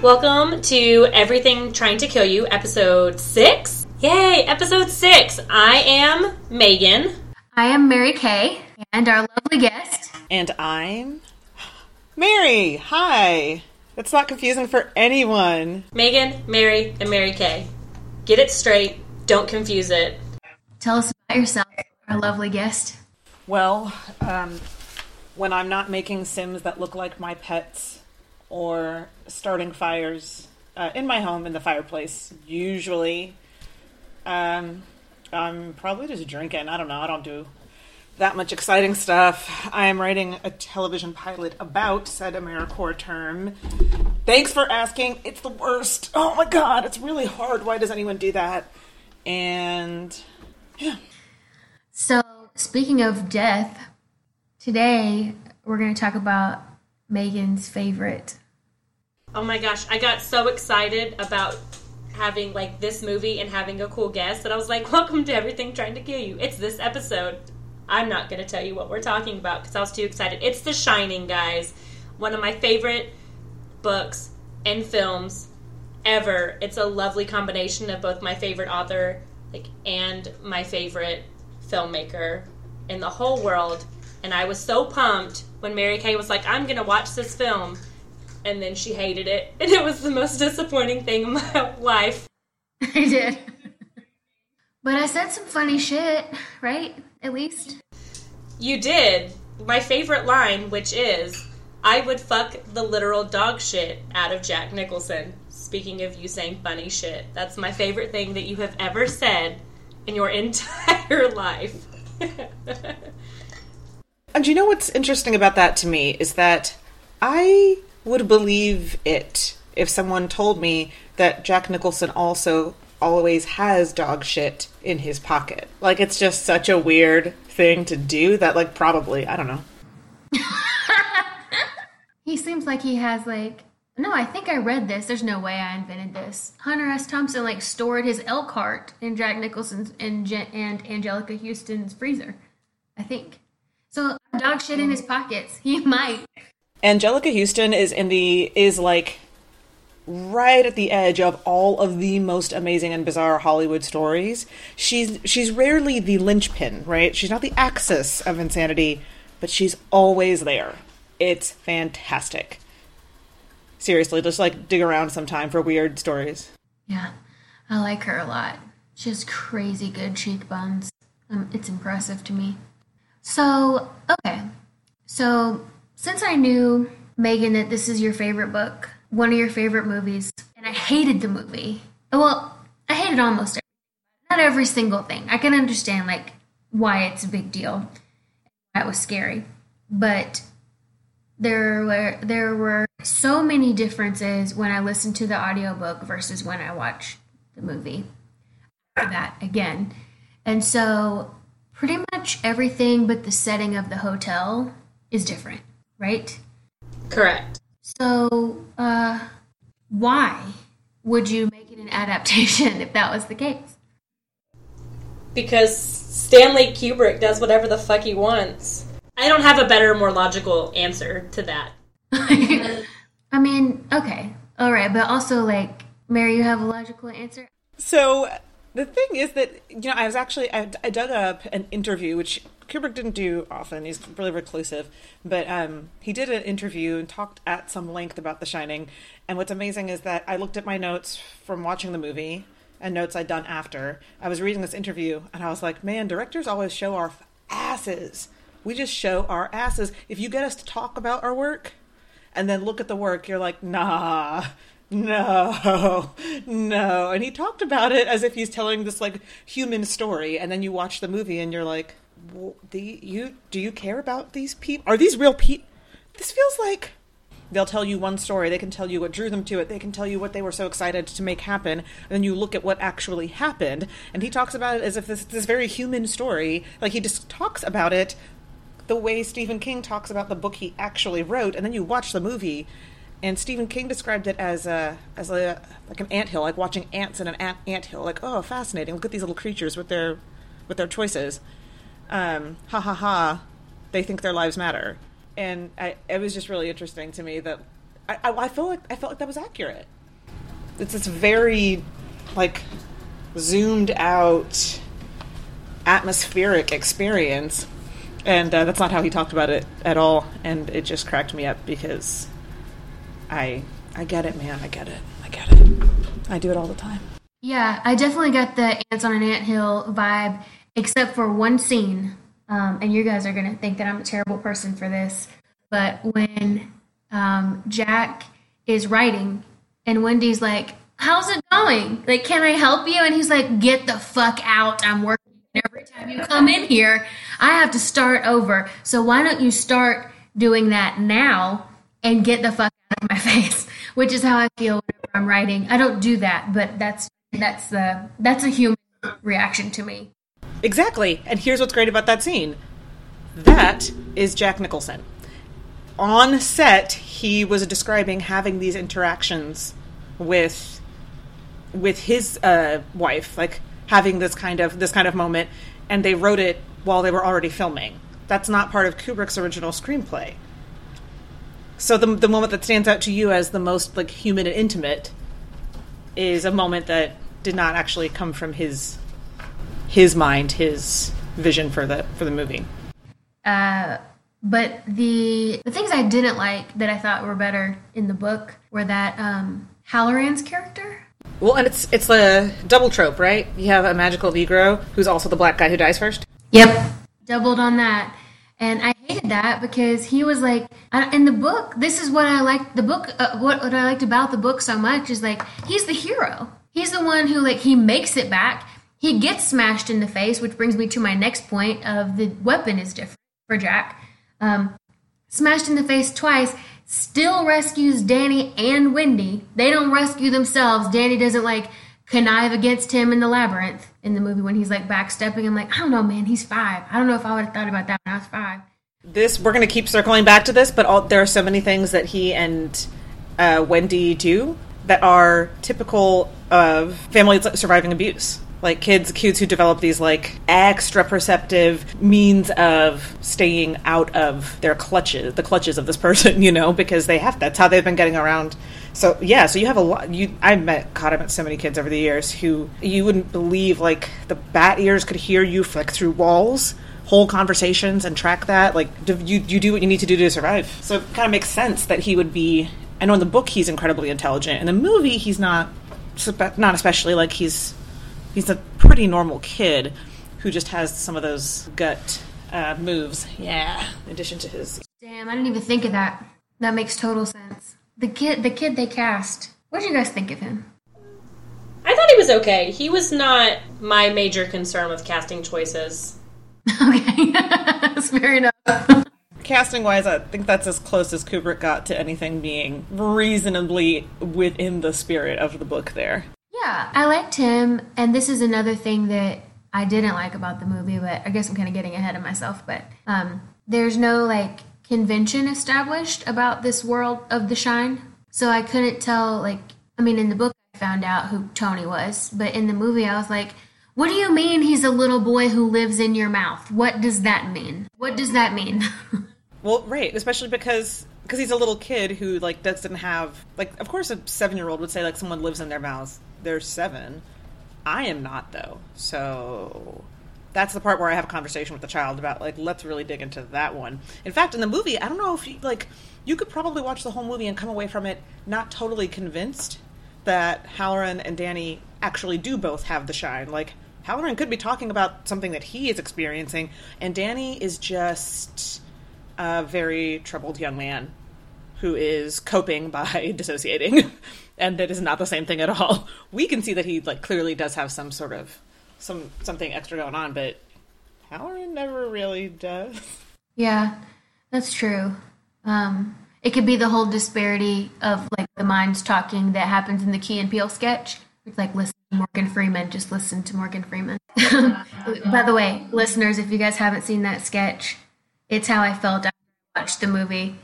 Welcome to Everything Trying to Kill You, episode six. Yay, episode six. I am Megan. I am Mary Kay, and our lovely guest. And I'm Mary. Hi. It's not confusing for anyone. Megan, Mary, and Mary Kay. Get it straight. Don't confuse it. Tell us about yourself, our lovely guest. Well, um, when I'm not making Sims that look like my pets or starting fires uh, in my home in the fireplace, usually um, I'm probably just drinking. I don't know. I don't do that much exciting stuff. I am writing a television pilot about said AmeriCorps term. Thanks for asking. It's the worst. Oh my god, it's really hard. Why does anyone do that? And yeah. So, speaking of death, today we're going to talk about Megan's favorite. Oh my gosh, I got so excited about having like this movie and having a cool guest that I was like, "Welcome to Everything Trying to Kill You." It's this episode. I'm not going to tell you what we're talking about because I was too excited. It's The Shining, guys. One of my favorite books and films ever. It's a lovely combination of both my favorite author like and my favorite filmmaker in the whole world. And I was so pumped when Mary Kay was like, "I'm going to watch this film." And then she hated it. And it was the most disappointing thing in my life. I did. but I said some funny shit, right? At least. You did. My favorite line, which is, I would fuck the literal dog shit out of Jack Nicholson. Speaking of you saying funny shit, that's my favorite thing that you have ever said in your entire life. And you know what's interesting about that to me is that I would believe it if someone told me that Jack Nicholson also always has dog shit in his pocket. Like it's just such a weird thing to do that like probably, I don't know. He seems like he has like no, I think I read this. There's no way I invented this. Hunter S. Thompson like stored his elk heart in Jack Nicholson's and, Je- and Anjelica Huston's freezer. I think. So dog shit in his pockets. He might. Anjelica Huston is in the is like right at the edge of all of the most amazing and bizarre Hollywood stories. She's she's rarely the linchpin, right? She's not the axis of insanity, but she's always there. It's fantastic. Seriously, just like dig around sometime for weird stories. Yeah, I like her a lot. She has crazy good cheekbones. Um, it's impressive to me. So, okay. So, since I knew, Megan, that this is your favorite book, one of your favorite movies, and I hated the movie. Well, I hated almost everything. Not every single thing. I can understand, like, why it's a big deal. That was scary. But there were there were so many differences when I listened to the audiobook versus when I watched the movie. That again. And so pretty much everything but the setting of the hotel is different, right? Correct. So, uh why would you make it an adaptation if that was the case? Because Stanley Kubrick does whatever the fuck he wants. I don't have a better, more logical answer to that. I mean, okay. All right, but also like Mary, you have a logical answer? So the thing is that you know I was actually I, I dug up an interview which Kubrick didn't do often. He's really reclusive, but um, he did an interview and talked at some length about The Shining. And what's amazing is that I looked at my notes from watching the movie and notes I'd done after. I was reading this interview and I was like, man, directors always show our asses. We just show our asses. If you get us to talk about our work and then look at the work, you're like, nah, no, no. And he talked about it as if he's telling this like human story, and then you watch the movie and you're like, the you do you care about these people? Are these real people? This feels like they'll tell you one story. They can tell you what drew them to it. They can tell you what they were so excited to make happen. And then you look at what actually happened, and he talks about it as if this this very human story. Like he just talks about it the way Stephen King talks about the book he actually wrote, and then you watch the movie, and Stephen King described it as a as a like an anthill, like watching ants in an ant anthill. Like, oh, fascinating! Look at these little creatures with their with their choices. Um, ha ha ha! They think their lives matter, and I, it was just really interesting to me that I, I, I like I felt like that was accurate. It's this very like zoomed out atmospheric experience and uh, that's not how he talked about it at all and it just cracked me up because i i get it man i get it i get it i do it all the time Yeah, I definitely got the ants on an anthill vibe, except for one scene. Um, and you guys are gonna think that I'm a terrible person for this, but when um, Jack is writing, and Wendy's like, "How's it going? Like, can I help you?" And he's like, "Get the fuck out! I'm working. Every time you come in here, I have to start over. So why don't you start doing that now and get the fuck my face?" Which is how I feel whenever I'm writing. I don't do that, but that's that's the that's a human reaction to me. Exactly. And here's what's great about that scene. That is Jack Nicholson. On set, he was describing having these interactions with with his uh, wife, like having this kind of this kind of moment, and they wrote it while they were already filming. That's not part of Kubrick's original screenplay. So the the moment that stands out to you as the most like human and intimate is a moment that did not actually come from his his mind, his vision for the for the movie. Uh, but the the things I didn't like that I thought were better in the book were that um, Hallorann's character. Well, and it's it's a double trope, right? You have a magical Negro who's also the black guy who dies first. Yep. Doubled on that. And I hated that because he was like, in the book, this is what I liked. The book, uh, what, what I liked about the book so much is like, he's the hero. He's the one who, like, he makes it back. He gets smashed in the face, which brings me to my next point of the weapon is different for Jack. Um, smashed in the face twice, still rescues Danny and Wendy. They don't rescue themselves. Danny doesn't like connive against him in the labyrinth in the movie when he's like backstepping. I'm like, I don't know, man, he's five. I don't know if I would have thought about that when I was five. This we're going to keep circling back to this, but all, there are so many things that he and uh, Wendy do that are typical of families surviving abuse. Like kids, kids who develop these like extra perceptive means of staying out of their clutches, the clutches of this person, you know, because they have. That's how they've been getting around. So yeah, so you have a lot. You, I met, God, I met so many kids over the years who you wouldn't believe like the bat ears could hear you like through walls whole conversations and track that. Like, do you you do what you need to do to survive. So it kind of makes sense that he would be. I know in the book he's incredibly intelligent. In the movie, he's not. Not especially like he's he's a pretty normal kid who just has some of those gut uh, moves. Yeah, in addition to his. Damn, I didn't even think of that. That makes total sense. The kid, the kid they cast. What did you guys think of him? I thought he was okay. He was not my major concern with casting choices. Okay, that's fair enough. Casting wise, I think that's as close as Kubrick got to anything being reasonably within the spirit of the book there. Yeah, I liked him, and this is another thing that I didn't like about the movie, but I guess I'm kind of getting ahead of myself. But um, there's no like convention established about this world of the Shine, so I couldn't tell. Like, I mean, in the book, I found out who Tony was, but in the movie, I was like, "What do you mean he's a little boy who lives in your mouth? What does that mean? What does that mean?" Well, right, especially because because he's a little kid who like doesn't have like. Of course, a seven year old would say like someone lives in their mouths. They're seven. I am not though, so that's the part where I have a conversation with the child about like let's really dig into that one. In fact, in the movie, I don't know if you like you could probably watch the whole movie and come away from it not totally convinced that Hallorann and Danny actually do both have the shine. Like Hallorann could be talking about something that he is experiencing, and Danny is just a very troubled young man who is coping by dissociating and that is not the same thing at all we can see that he like clearly does have some sort of some something extra going on but Hallorann never really does Yeah, that's true. Um, it could be the whole disparity of like the minds talking that happens in the Key and Peele sketch. Like listen to Morgan Freeman, just listen to Morgan Freeman. By the way, listeners, if you guys haven't seen that sketch, it's how I felt after I watched the movie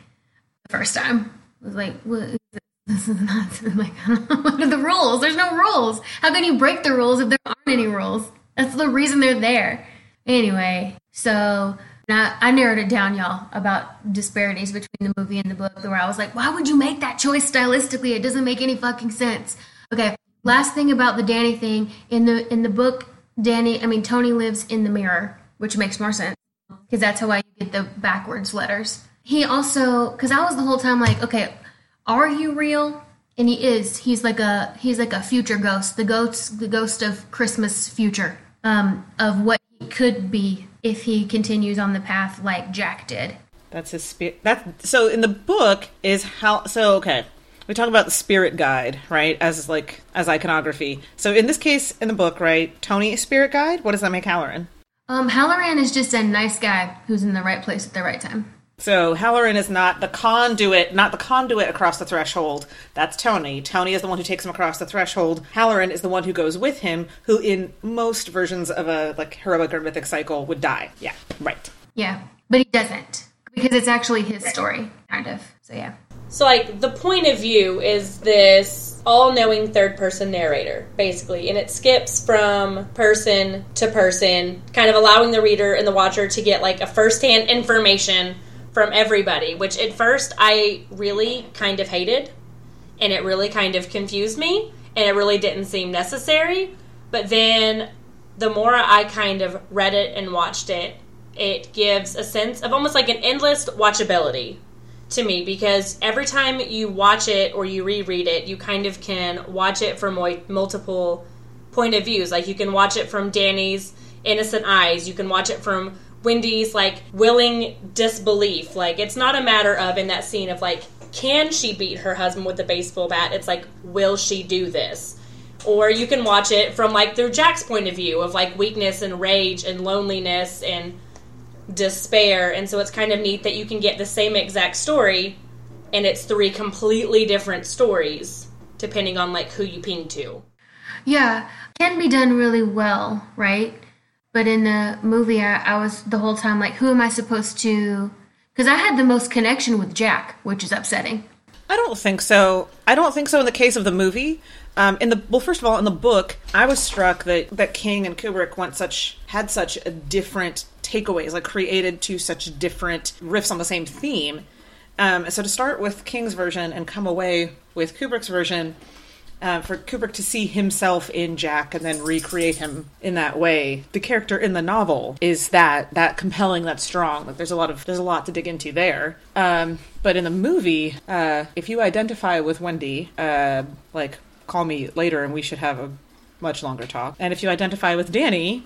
the first time. I was like, what is this? This is not like what are the rules? There's no rules. How can you break the rules if there aren't any rules? That's the reason they're there. Anyway, so I, I narrowed it down, y'all, about disparities between the movie and the book, where I was like, why would you make that choice stylistically? It doesn't make any fucking sense. Okay, last thing about the Danny thing in the in the book, Danny, I mean Tony lives in the mirror, which makes more sense because that's how I get the backwards letters. He also, because I was the whole time like, okay, are you real? And he is. He's like a he's like a future ghost, the ghost the ghost of Christmas future, um, of what he could be if he continues on the path like Jack did. That's his spirit. That so in the book is how. So okay, we talk about the spirit guide, right? As like as iconography. So in this case, in the book, right, Tony is spirit guide. What does that make Hallorann? Um, Hallorann is just a nice guy who's in the right place at the right time. So Hallorann is not the conduit, not the conduit across the threshold. That's Tony. Tony is the one who takes him across the threshold. Hallorann is the one who goes with him, who in most versions of a like heroic or mythic cycle would die. Yeah, right. Yeah, but he doesn't because it's actually his story, kind of. So yeah. So, like, the point of view is this all knowing third person narrator, basically, and it skips from person to person, kind of allowing the reader and the watcher to get like a first hand information from everybody, which at first I really kind of hated and it really kind of confused me and it really didn't seem necessary. But then the more I kind of read it and watched it, it gives a sense of almost like an endless watchability to me because every time you watch it or you reread it, you kind of can watch it from multiple point of views. Like you can watch it from Danny's innocent eyes, you can watch it from Wendy's like willing disbelief. Like it's not a matter of in that scene of like can she beat her husband with a baseball bat? It's like will she do this? Or you can watch it from like through Jack's point of view of like weakness and rage and loneliness and despair. And so it's kind of neat that you can get the same exact story and it's three completely different stories depending on like who you ping to. Yeah, can be done really well, right? But in the movie, I, I was the whole time like, who am I supposed to? Because I had the most connection with Jack, which is upsetting. I don't think so. I don't think so in the case of the movie. Um, in the well, first of all, in the book, I was struck that that King and Kubrick went such had such a different takeaways, like created two such different riffs on the same theme. Um, so to start with King's version and come away with Kubrick's version, uh, for Kubrick to see himself in Jack and then recreate him in that way. The character in the novel is that that compelling, that strong. Like there's a lot of there's a lot to dig into there. Um, but in the movie, uh, if you identify with Wendy, uh, like call me later and we should have a much longer talk. And if you identify with Danny,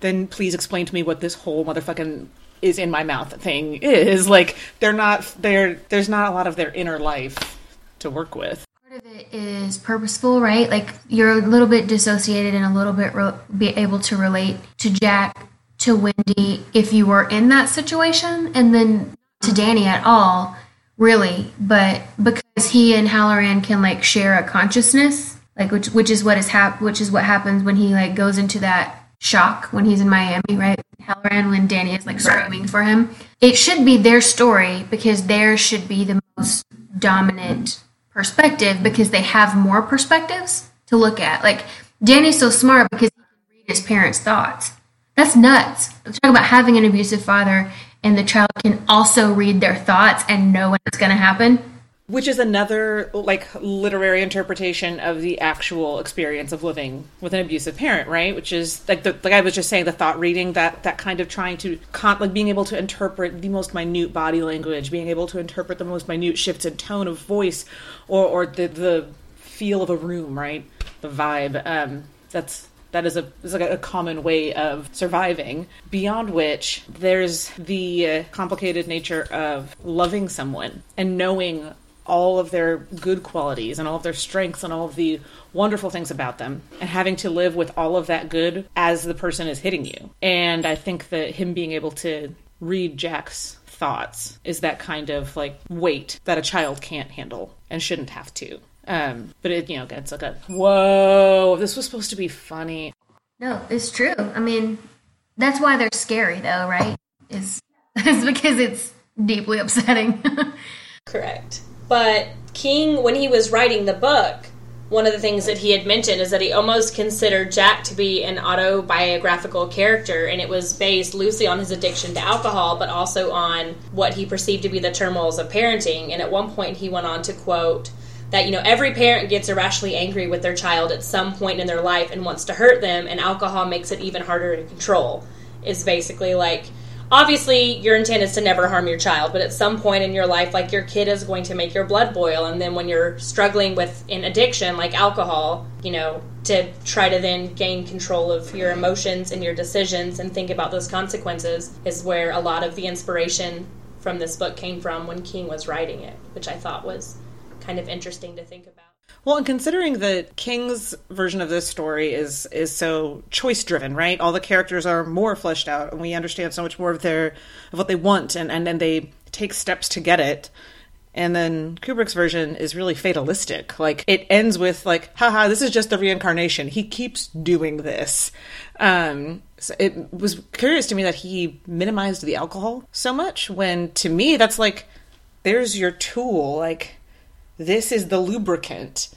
then please explain to me what this whole motherfucking is in my mouth thing is. Like they're not there there's not a lot of their inner life to work with. Part of it is purposeful, right? Like you're a little bit dissociated and a little bit re- be able to relate to Jack, to Wendy if you were in that situation, and then to Danny at all, really. But because he and Hallorann can like share a consciousness, like which which is what is hap- which is what happens when he like goes into that shock when he's in Miami, right? Hallorann when Danny is like screaming for him. It should be their story because theirs should be the most dominant perspective because they have more perspectives to look at. Like Danny's so smart because he can read his parents' thoughts. That's nuts. Let's Talk about having an abusive father and the child can also read their thoughts and know when it's going to happen which is another like literary interpretation of the actual experience of living with an abusive parent right which is like the like i was just saying the thought reading that that kind of trying to con- like being able to interpret the most minute body language being able to interpret the most minute shifts in tone of voice or or the the feel of a room right the vibe um that's that is a is like a common way of surviving. Beyond which, there's the uh, complicated nature of loving someone and knowing all of their good qualities and all of their strengths and all of the wonderful things about them and having to live with all of that good as the person is hitting you. And I think that him being able to read Jack's thoughts is that kind of like weight that a child can't handle and shouldn't have to. Um, but it, you know, it's like a whoa, this was supposed to be funny. No, it's true. I mean, that's why they're scary, though, right? Is is because it's deeply upsetting. Correct. But King, when he was writing the book, one of the things that he had mentioned is that he almost considered Jack to be an autobiographical character, and it was based loosely on his addiction to alcohol, but also on what he perceived to be the turmoils of parenting. And at one point, he went on to quote that you know every parent gets irrationally angry with their child at some point in their life and wants to hurt them, and alcohol makes it even harder to control. Is basically like obviously your intent is to never harm your child but at some point in your life like your kid is going to make your blood boil and then when you're struggling with an addiction like alcohol you know to try to then gain control of your emotions and your decisions and think about those consequences is where a lot of the inspiration from this book came from when king was writing it which i thought was kind of interesting to think about Well, and considering that King's version of this story is is so choice driven, right? All the characters are more fleshed out, and we understand so much more of their of what they want, and and then they take steps to get it. And then Kubrick's version is really fatalistic. Like it ends with like, haha, this is just the reincarnation. He keeps doing this. Um, so it was curious to me that he minimized the alcohol so much when to me that's like, there's your tool. Like this is the lubricant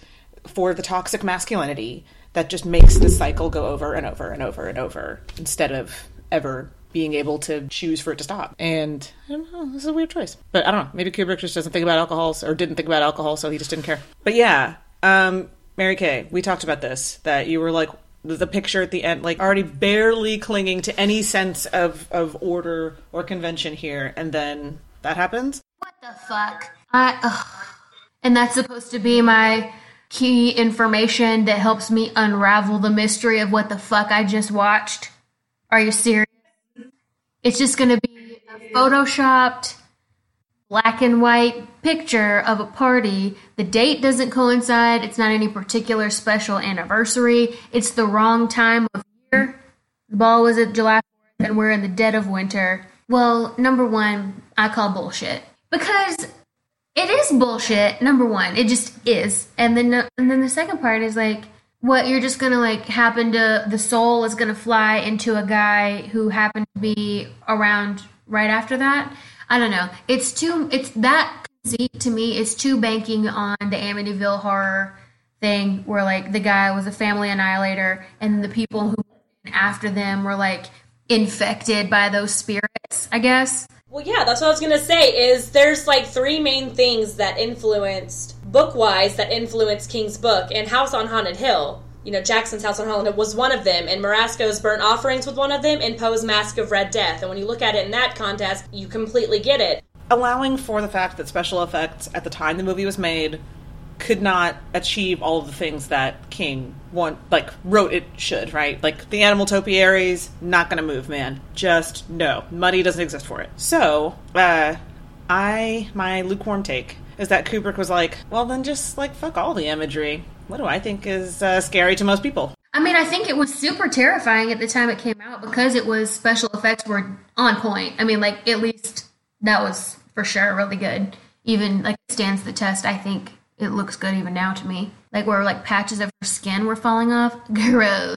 for the toxic masculinity that just makes the cycle go over and over and over and over instead of ever being able to choose for it to stop. And I don't know, this is a weird choice. But I don't know, maybe Kubrick just doesn't think about alcohol or didn't think about alcohol, so he just didn't care. But yeah, um, Mary Kay, we talked about this, that you were like, the picture at the end, like already barely clinging to any sense of, of order or convention here, and then that happens. What the fuck? I ugh. And that's supposed to be my key information that helps me unravel the mystery of what the fuck I just watched. Are you serious? It's just going to be a photoshopped black and white picture of a party. The date doesn't coincide. It's not any particular special anniversary. It's the wrong time of year. The ball was at July 4th and we're in the dead of winter. Well, number one, I call bullshit. Because it is bullshit. Number one, it just is, and then and then the second part is like, what you're just gonna like happen to the soul is gonna fly into a guy who happened to be around right after that. I don't know. It's too. It's that conceit to me It's too banking on the Amityville horror thing, where like the guy was a family annihilator, and the people who after them were like infected by those spirits. I guess. Well, yeah, that's what I was gonna say. Is there's like three main things that influenced book wise that influenced King's book and House on Haunted Hill. You know, Jackson's House on Haunted Hill was one of them, and Marasco's Burnt Offerings was one of them, and Poe's Mask of Red Death. And when you look at it in that context, you completely get it. Allowing for the fact that special effects at the time the movie was made could not achieve all of the things that King want like wrote it should, right? Like the animal topiaries, not gonna move, man. Just no. Money doesn't exist for it. So, uh I my lukewarm take is that Kubrick was like, well then just like fuck all the imagery. What do I think is uh, scary to most people? I mean, I think it was super terrifying at the time it came out because it was special effects were on point. I mean, like at least that was for sure really good. Even like stands the test. I think it looks good even now to me. Like where like patches of her skin were falling off. Gross.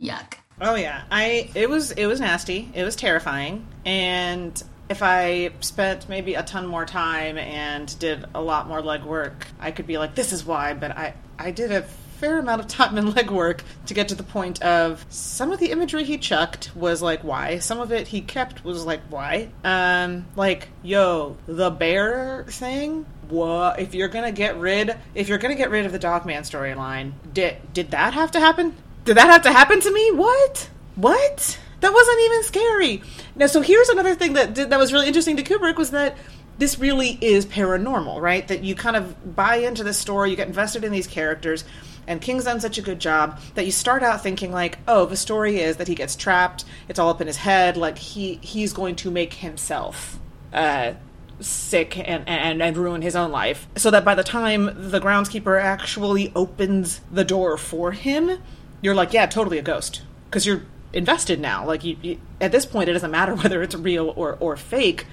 Yuck. Oh yeah, I it was it was nasty. It was terrifying, and if I spent maybe a ton more time and did a lot more legwork, I could be like, this is why. But I I did a fair amount of time and legwork to get to the point of some of the imagery he chucked was like why some of it he kept was like why um like yo the bear thing what if you're gonna get rid if you're gonna get rid of the dogman storyline did did that have to happen did that have to happen to me what what that wasn't even scary now so here's another thing that did, that was really interesting to kubrick was that this really is paranormal right that you kind of buy into the story you get invested in these characters and King's done such a good job that you start out thinking like, oh, the story is that he gets trapped. It's all up in his head. Like he he's going to make himself uh, sick and, and and ruin his own life. So that by the time the groundskeeper actually opens the door for him, you're like, yeah, totally a ghost because you're invested now. Like you, you, at this point, it doesn't matter whether it's real or or fake.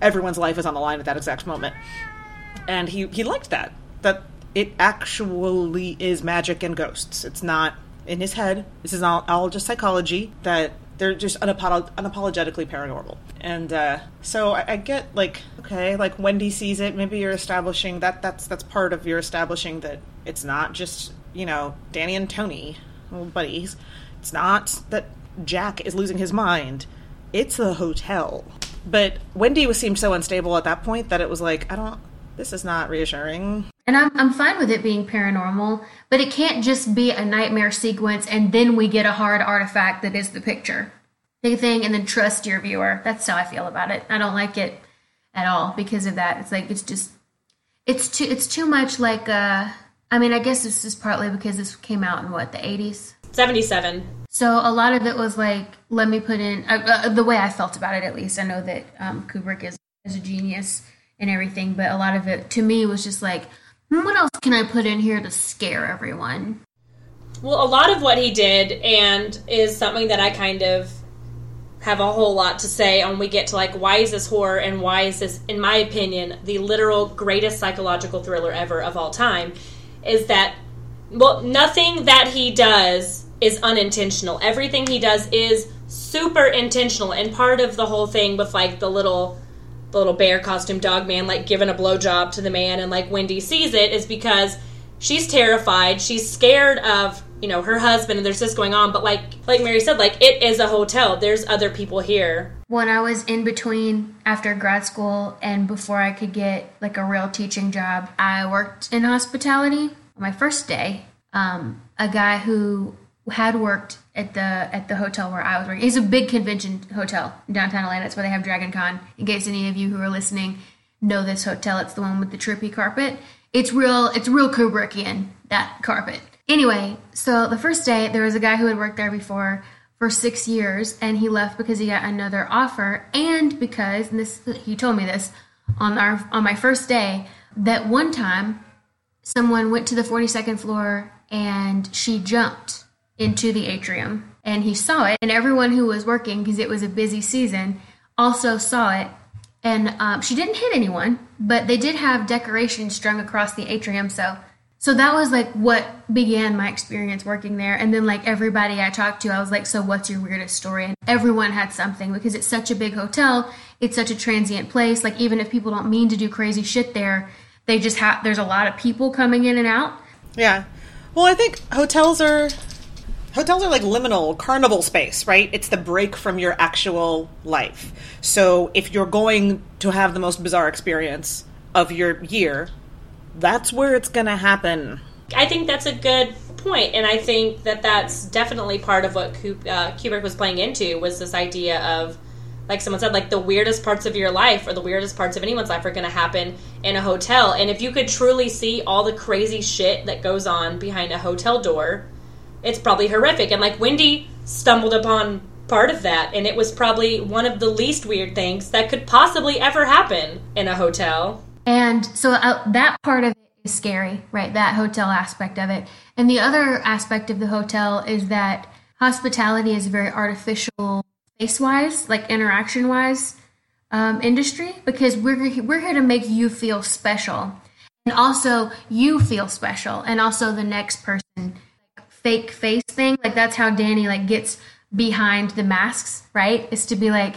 Everyone's life is on the line at that exact moment, and he he liked that that it actually is magic and ghosts. It's not in his head. This is all, all just psychology that they're just unapolog- unapologetically paranormal. And uh, so I, I, get like, okay, like Wendy sees it. Maybe you're establishing that that's that's part of your establishing that It's not just, you know, Danny and Tony, little buddies. It's not that Jack is losing his mind. It's the hotel. But Wendy was seemed so unstable at that point that it was like, I don't this is not reassuring. And I'm, I'm fine with it being paranormal, but it can't just be a nightmare sequence and then we get a hard artifact that is the picture. Big thing, and then trust your viewer. That's how I feel about it. I don't like it at all because of that. It's like it's just it's too it's too much like uh I mean I guess this is partly because this came out in what the 80s 77 so a lot of it was like let me put in uh, uh, the way I felt about it at least I know that um, Kubrick is, is a genius and everything but a lot of it to me was just like hmm, what else can I put in here to scare everyone? Well a lot of what he did and is something that I kind of have a whole lot to say on we get to like why is this horror and why is this in my opinion the literal greatest psychological thriller ever of all time is that well nothing that he does is unintentional. Everything he does is super intentional and part of the whole thing with like the little the little bear costume dog man like giving a blowjob to the man and like wendy sees it is because she's terrified. She's scared of you know her husband and there's this going on. But like like mary said like it is a hotel. There's other people here. When i was in between after grad school and before i could get like a real teaching job i worked in hospitality. My first day um, a guy who had worked at the at the hotel where i was working. It's a big convention hotel in downtown atlanta. It's where they have dragon con. In case any of you who are listening know this hotel it's the one with the trippy carpet. It's real it's real kubrickian that carpet. Anyway, so the first day, there was a guy who had worked there before for six years, and he left because he got another offer, and because and this he told me this on our on my first day that one time someone went to the 42nd floor and she jumped into the atrium. And he saw it and everyone who was working because it was a busy season also saw it. And um, she didn't hit anyone but they did have decorations strung across the atrium so so that was like what began my experience working there. And then like everybody i talked to i was like so what's your weirdest story? And everyone had something because it's such a big hotel it's such a transient place like even if people don't mean to do crazy shit there they just have there's a lot of people coming in and out. Yeah. Well i think hotels are hotels are like liminal carnival space right it's the break from your actual life so if you're going to have the most bizarre experience of your year that's where it's going to happen. I think that's a good point, and I think that that's definitely part of what uh, Kubrick was playing into was this idea of, like someone said, like the weirdest parts of your life or the weirdest parts of anyone's life are going to happen in a hotel. And if you could truly see all the crazy shit that goes on behind a hotel door, it's probably horrific. And like Wendy stumbled upon part of that, and it was probably one of the least weird things that could possibly ever happen in a hotel. And so uh, that part of it is scary, right? That hotel aspect of it. And the other aspect of the hotel is that hospitality is a very artificial face wise, like interaction wise um, industry because we're, we're here to make you feel special. And also, you feel special, and also the next person. Fake face thing, like that's how Danny like gets behind the masks, right? Is to be like,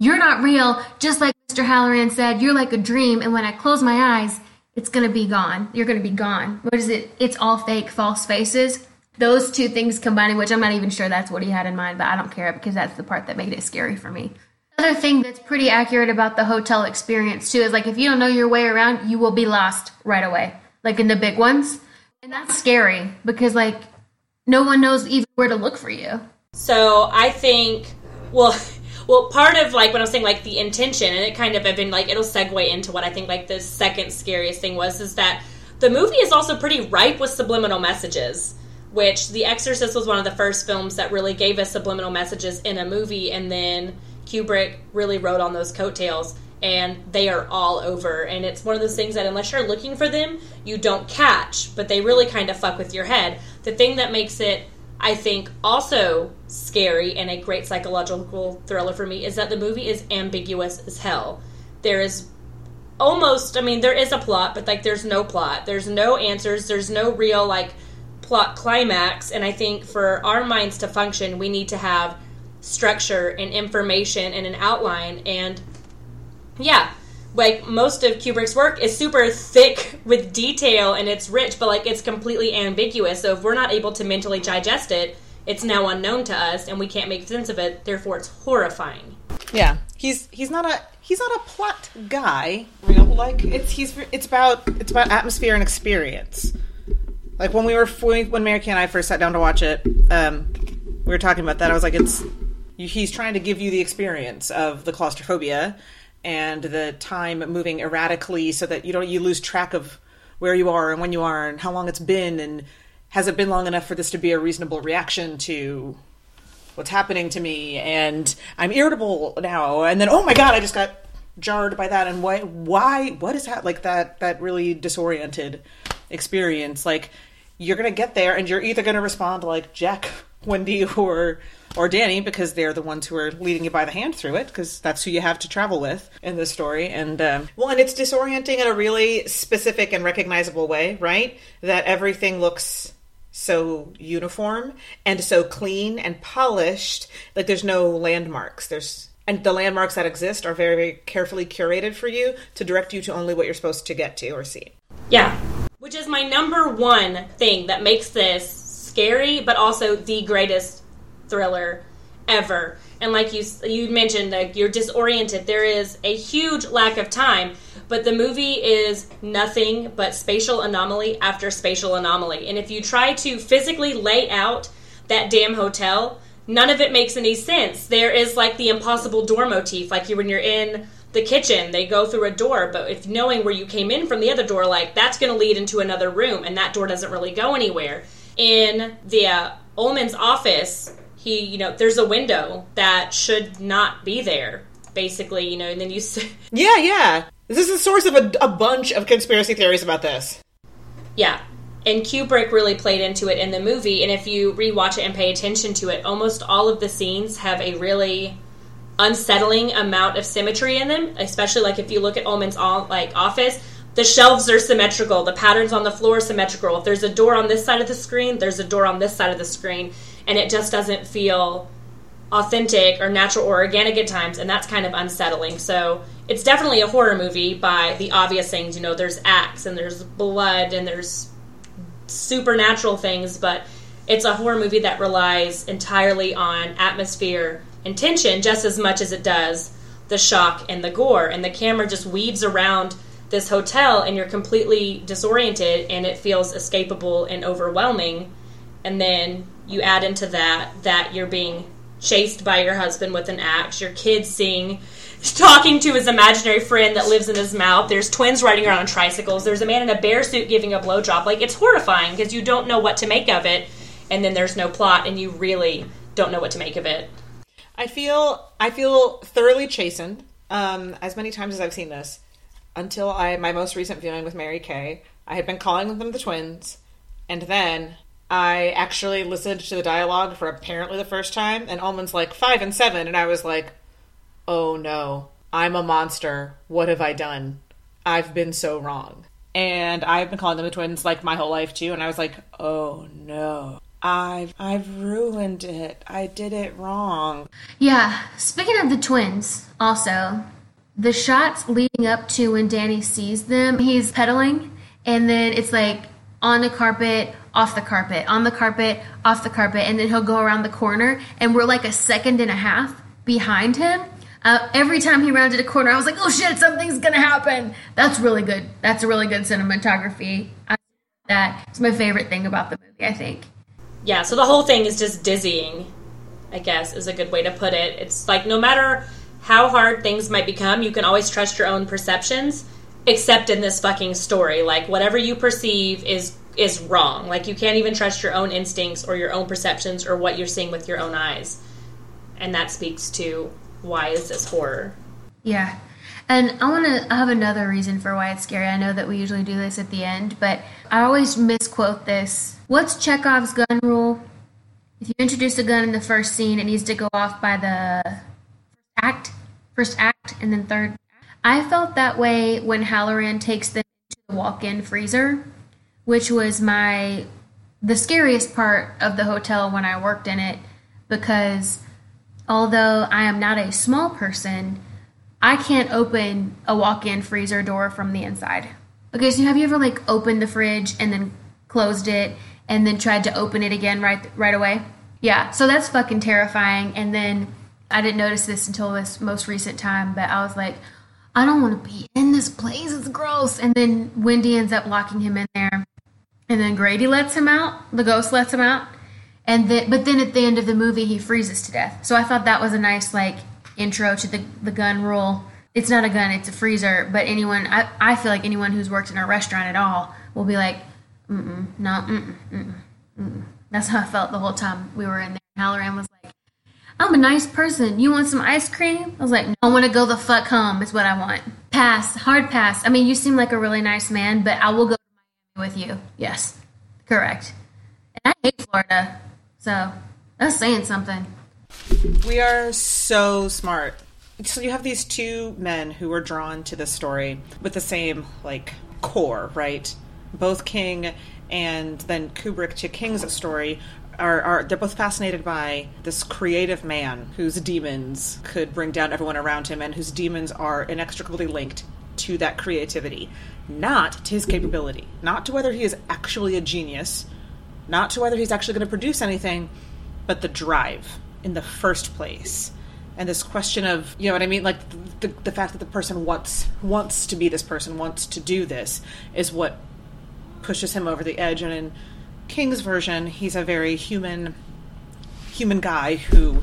you're not real, just like Mr. Hallorann said, You're like a dream, and when I close my eyes, it's gonna be gone. You're gonna be gone. What is it? It's all fake, false faces. Those two things combining, which I'm not even sure that's what he had in mind, but I don't care because that's the part that made it scary for me. Another thing that's pretty accurate about the hotel experience too is like if you don't know your way around, you will be lost right away. Like in the big ones. And that's scary because like no one knows even where to look for you. So I think well well, part of like when I was saying like the intention, and it kind of been like it'll segue into what I think like the second scariest thing was is that the movie is also pretty ripe with subliminal messages. Which The Exorcist was one of the first films that really gave us subliminal messages in a movie, and then Kubrick really wrote on those coattails and they are all over. And it's one of those things that unless you're looking for them, you don't catch, but they really kind of fuck with your head. The thing that makes it I think also scary and a great psychological thriller for me is that the movie is ambiguous as hell. There is almost, I mean, there is a plot, but like there's no plot. There's no answers. There's no real like plot climax. And I think for our minds to function, we need to have structure and information and an outline. And yeah, like most of Kubrick's work is super thick with detail and it's rich, but like it's completely ambiguous. So if we're not able to mentally digest it, it's now unknown to us and we can't make sense of it. Therefore, it's horrifying. Yeah, he's he's not a he's not a plot guy. Real like it's he's it's about it's about atmosphere and experience. Like when we were when, when Mary Kay and I first sat down to watch it, um, we were talking about that. I was like, it's he's trying to give you the experience of the claustrophobia and the time moving erratically so that you don't you lose track of where you are and when you are and how long it's been and has it been long enough for this to be a reasonable reaction to what's happening to me? And I'm irritable now. And then oh my god I just got jarred by that. And why why what is that like that that really disoriented experience? Like you're gonna get there and you're either gonna respond like Jack Wendy or or Danny because they're the ones who are leading you by the hand through it because that's who you have to travel with in this story. And um, well, and it's disorienting in a really specific and recognizable way, right? That everything looks so uniform and so clean and polished. Like there's no landmarks. There's and the landmarks that exist are very, very carefully curated for you to direct you to only what you're supposed to get to or see. Yeah. Which is my number one thing that makes this scary, but also the greatest thriller ever. And like you you mentioned, like you're disoriented. There is a huge lack of time, but the movie is nothing but spatial anomaly after spatial anomaly. And if you try to physically lay out that damn hotel, none of it makes any sense. There is like the impossible door motif, like you when you're in the kitchen, they go through a door, but if knowing where you came in from the other door, like that's going to lead into another room, and that door doesn't really go anywhere. In the uh, Ullman's office, he you know there's a window that should not be there basically you know and then you yeah yeah. This is the source of a, a bunch of conspiracy theories about this. Yeah. And kubrick really played into it in the movie and if you rewatch it and pay attention to it almost all of the scenes have a really unsettling amount of symmetry in them especially like if you look at ullman's like office the shelves are symmetrical the patterns on the floor are symmetrical. If there's a door on this side of the screen there's a door on this side of the screen and it just doesn't feel authentic or natural or organic at times and that's kind of unsettling. So it's definitely a horror movie by the obvious things you know there's acts and there's blood and there's supernatural things but it's a horror movie that relies entirely on atmosphere and tension just as much as it does the shock and the gore and the camera just weaves around this hotel and you're completely disoriented and it feels escapable and overwhelming and then you add into that that you're being chased by your husband with an axe, your kids seeing talking to his imaginary friend that lives in his mouth. There's twins riding around on tricycles. There's a man in a bear suit giving a blowjob. Like it's horrifying because you don't know what to make of it, and then there's no plot, and you really don't know what to make of it. I feel I feel thoroughly chastened. Um, as many times as I've seen this, until I my most recent viewing with Mary Kay, I had been calling them the twins, and then I actually listened to the dialogue for apparently the first time, and Ullman's like five and seven, and I was like, oh no, I'm a monster. What have I done? I've been so wrong. And I've been calling them the twins like my whole life too, and I was like, oh no. I've I've ruined it. I did it wrong. Yeah. Speaking of the twins, also, the shots leading up to when Danny sees them, he's pedaling, and then it's like on the carpet, off the carpet, on the carpet, off the carpet, and then he'll go around the corner, and we're like a second and a half behind him. Uh, every time he rounded a corner, I was like, "Oh shit, something's gonna happen." That's really good. That's a really good cinematography. I, that's my favorite thing about the movie. I think. Yeah. So the whole thing is just dizzying. I guess is a good way to put it. It's like no matter how hard things might become, you can always trust your own perceptions. Except in this fucking story, like whatever you perceive is is wrong. Like you can't even trust your own instincts or your own perceptions or what you're seeing with your own eyes. And that speaks to why is this horror? Yeah. And I want to have another reason for why it's scary. I know that we usually do this at the end, but I always misquote this. What's Chekhov's gun rule? If you introduce a gun in the first scene, it needs to go off by the act, first act, and then third. I felt that way when Hallorann takes them to the walk-in freezer which was my the scariest part of the hotel when I worked in it because although I am not a small person, I can't open a walk-in freezer door from the inside. Okay, so have you ever like opened the fridge and then closed it and then tried to open it again right right away? Yeah, so that's fucking terrifying. And then I didn't notice this until this most recent time, but I was like, I don't want to be in this place. It's gross. And then Wendy ends up locking him in there. And then Grady lets him out. The ghost lets him out. And then, but then at the end of the movie, he freezes to death. So I thought that was a nice like intro to the the gun rule. It's not a gun; it's a freezer. But anyone, I, I feel like anyone who's worked in a restaurant at all will be like, mm no, mm mm mm. That's how I felt the whole time we were in there. Hallorann was like, I'm a nice person. You want some ice cream? I was like, no, I want to go the fuck home. Is what I want. Pass, hard pass. I mean, you seem like a really nice man, but I will go with you. Yes, correct. And I hate Florida, so that's saying something. We are so smart. So you have these two men who were drawn to this story with the same like core, right? Both King and then Kubrick to King's story are, are they're both fascinated by this creative man whose demons could bring down everyone around him and whose demons are inextricably linked to that creativity, not to his capability, not to whether he is actually a genius, not to whether he's actually going to produce anything, but the drive in the first place. And this question of, you know what I mean, like the, the fact that the person wants wants to be this person, wants to do this, is what pushes him over the edge. And in King's version, he's a very human human guy who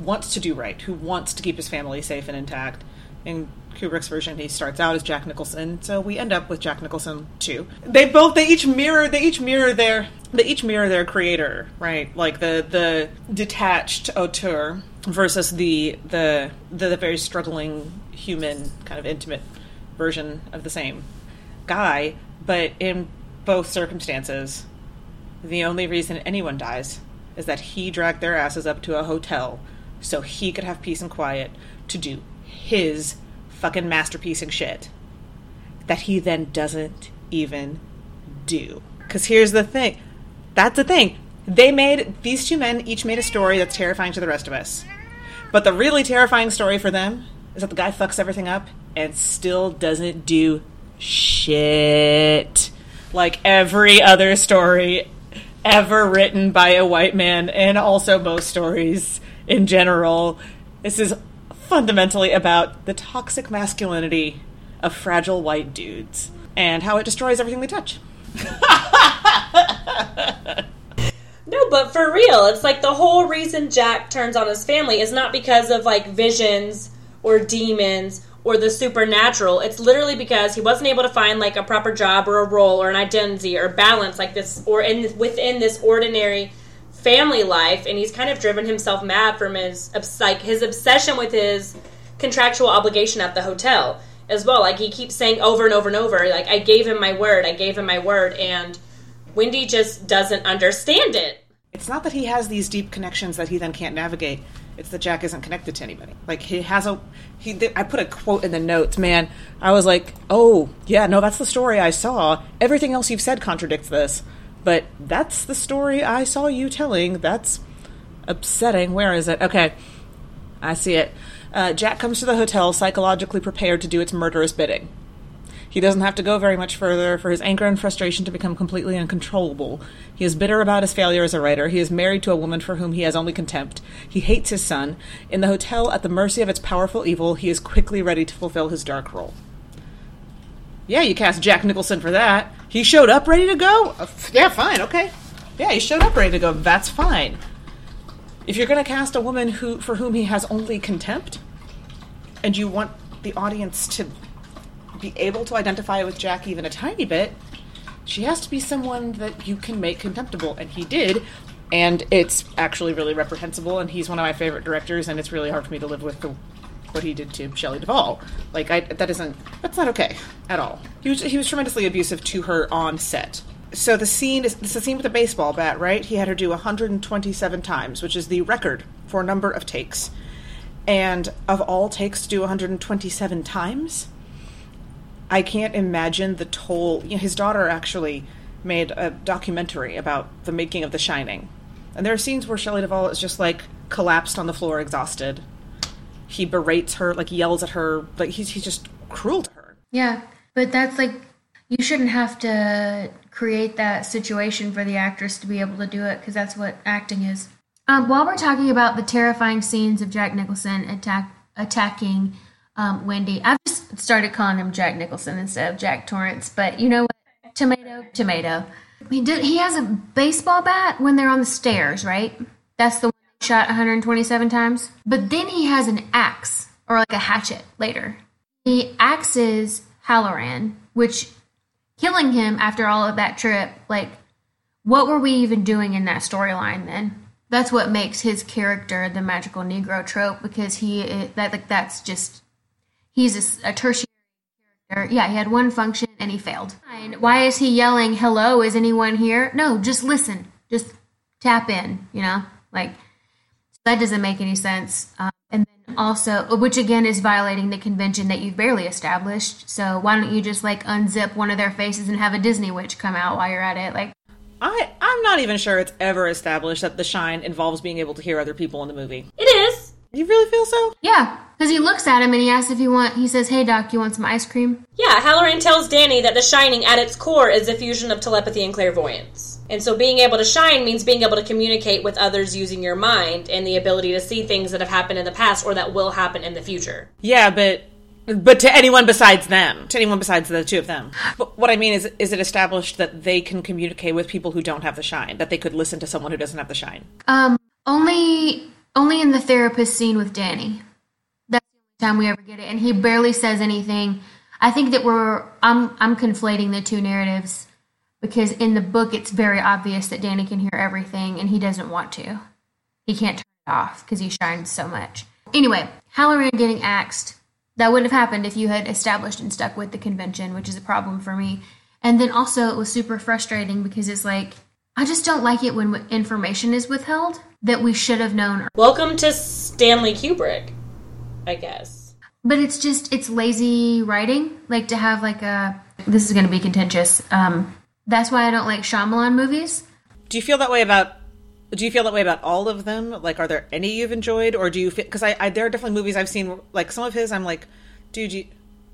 wants to do right, who wants to keep his family safe and intact. In Kubrick's version, he starts out as Jack Nicholson, so we end up with Jack Nicholson too. They both they each mirror they each mirror their they each mirror their creator, right? Like the the detached auteur versus the the the, the very struggling human kind of intimate version of the same guy, but in both circumstances, the only reason anyone dies is that he dragged their asses up to a hotel so he could have peace and quiet to do his fucking masterpiece and shit that he then doesn't even do. Because here's the thing that's the thing. They made, these two men each made a story that's terrifying to the rest of us. But the really terrifying story for them is that the guy fucks everything up and still doesn't do shit. Like every other story ever written by a white man, and also most stories in general. This is fundamentally about the toxic masculinity of fragile white dudes and how it destroys everything they touch. No, but for real, it's like the whole reason Jack turns on his family is not because of like visions or demons or the supernatural. It's literally because he wasn't able to find like a proper job or a role or an identity or balance like this or in within this ordinary family life and he's kind of driven himself mad from his like his obsession with his contractual obligation at the hotel as well. Like he keeps saying over and over and over like I gave him my word, I gave him my word and Wendy just doesn't understand it. It's not that he has these deep connections that he then can't navigate. It's that Jack isn't connected to anybody. Like he has a he. I put a quote in the notes, man. I was like, oh yeah, no, that's the story I saw. Everything else you've said contradicts this, but that's the story I saw you telling. That's upsetting. Where is it? Okay, I see it. Uh, Jack comes to the hotel psychologically prepared to do its murderous bidding. He doesn't have to go very much further for his anger and frustration to become completely uncontrollable. He is bitter about his failure as a writer. He is married to a woman for whom he has only contempt. He hates his son. In the hotel, at the mercy of its powerful evil, he is quickly ready to fulfill his dark role. Yeah, you cast Jack Nicholson for that. He showed up ready to go? Uh, yeah, fine, okay. Yeah, he showed up ready to go. That's fine. If you're going to cast a woman who for whom he has only contempt, and you want the audience to be able to identify with Jack even a tiny bit, she has to be someone that you can make contemptible, and he did. And it's actually really reprehensible, and he's one of my favorite directors, and it's really hard for me to live with the, what he did to Shelley Duvall. Like, I, that isn't, that's not okay at all. He was, he was tremendously abusive to her on set. So the scene is, is a scene with the baseball bat, right? He had her do 127 times, which is the record for number of takes. And of all takes to do 127 times, I can't imagine the toll. You know, his daughter actually made a documentary about the making of The Shining, and there are scenes where Shelley Duvall is just like collapsed on the floor, exhausted. he berates her, like yells at her, like he's he's just cruel to her. Yeah, but that's like you shouldn't have to create that situation for the actress to be able to do it because that's what acting is. Um, while we're talking about the terrifying scenes of Jack Nicholson attack attacking um, Wendy, I've just started calling him Jack Nicholson instead of Jack Torrance. But you know what? Tomato, tomato. He did. He has a baseball bat when they're on the stairs, right? That's the one shot 127 times. But then he has an axe or like a hatchet later. He axes Hallorann, which killing him after all of that trip, like, what were we even doing in that storyline then? That's what makes his character the magical Negro trope because he that like that's just he's a, a tertiary character. Yeah, he had one function and he failed. Why is he yelling, "Hello, is anyone here?" No, just listen, just tap in. You know, like that doesn't make any sense. Um, and then also, which again is violating the convention that you've barely established. So why don't you just like unzip one of their faces and have a Disney witch come out while you're at it? Like, I I'm not even sure it's ever established that the shine involves being able to hear other people in the movie. It is. You really feel so? yeah, because he looks at him and he asks if you want. He says, "Hey, doc, you want some ice cream?" Yeah, Hallorann tells Danny that the shining at its core is the fusion of telepathy and clairvoyance. And so being able to shine means being able to communicate with others using your mind and the ability to see things that have happened in the past or that will happen in the future. Yeah, but but to anyone besides them, to anyone besides the two of them. But what I mean is, is it established that they can communicate with people who don't have the shine? That they could listen to someone who doesn't have the shine? Um, only only in the therapist scene with Danny. That's the only time we ever get it, and he barely says anything. I think that we're I'm I'm conflating the two narratives because in the book it's very obvious that Danny can hear everything and he doesn't want to. He can't turn it off because he shines so much. Anyway, Hallorann getting axed. That wouldn't have happened if you had established and stuck with the convention, which is a problem for me. And then also it was super frustrating because it's like I just don't like it when information is withheld that we should have known. Welcome to Stanley Kubrick, I guess. But it's just it's lazy writing, like to have like a this is going to be contentious. Um, that's why I don't like Shyamalan movies. Do you feel that way about? Do you feel that way about all of them? Like, are there any you've enjoyed, or do you feel? Because I, I, there are definitely movies I've seen. Like some of his, I'm like, dude, you,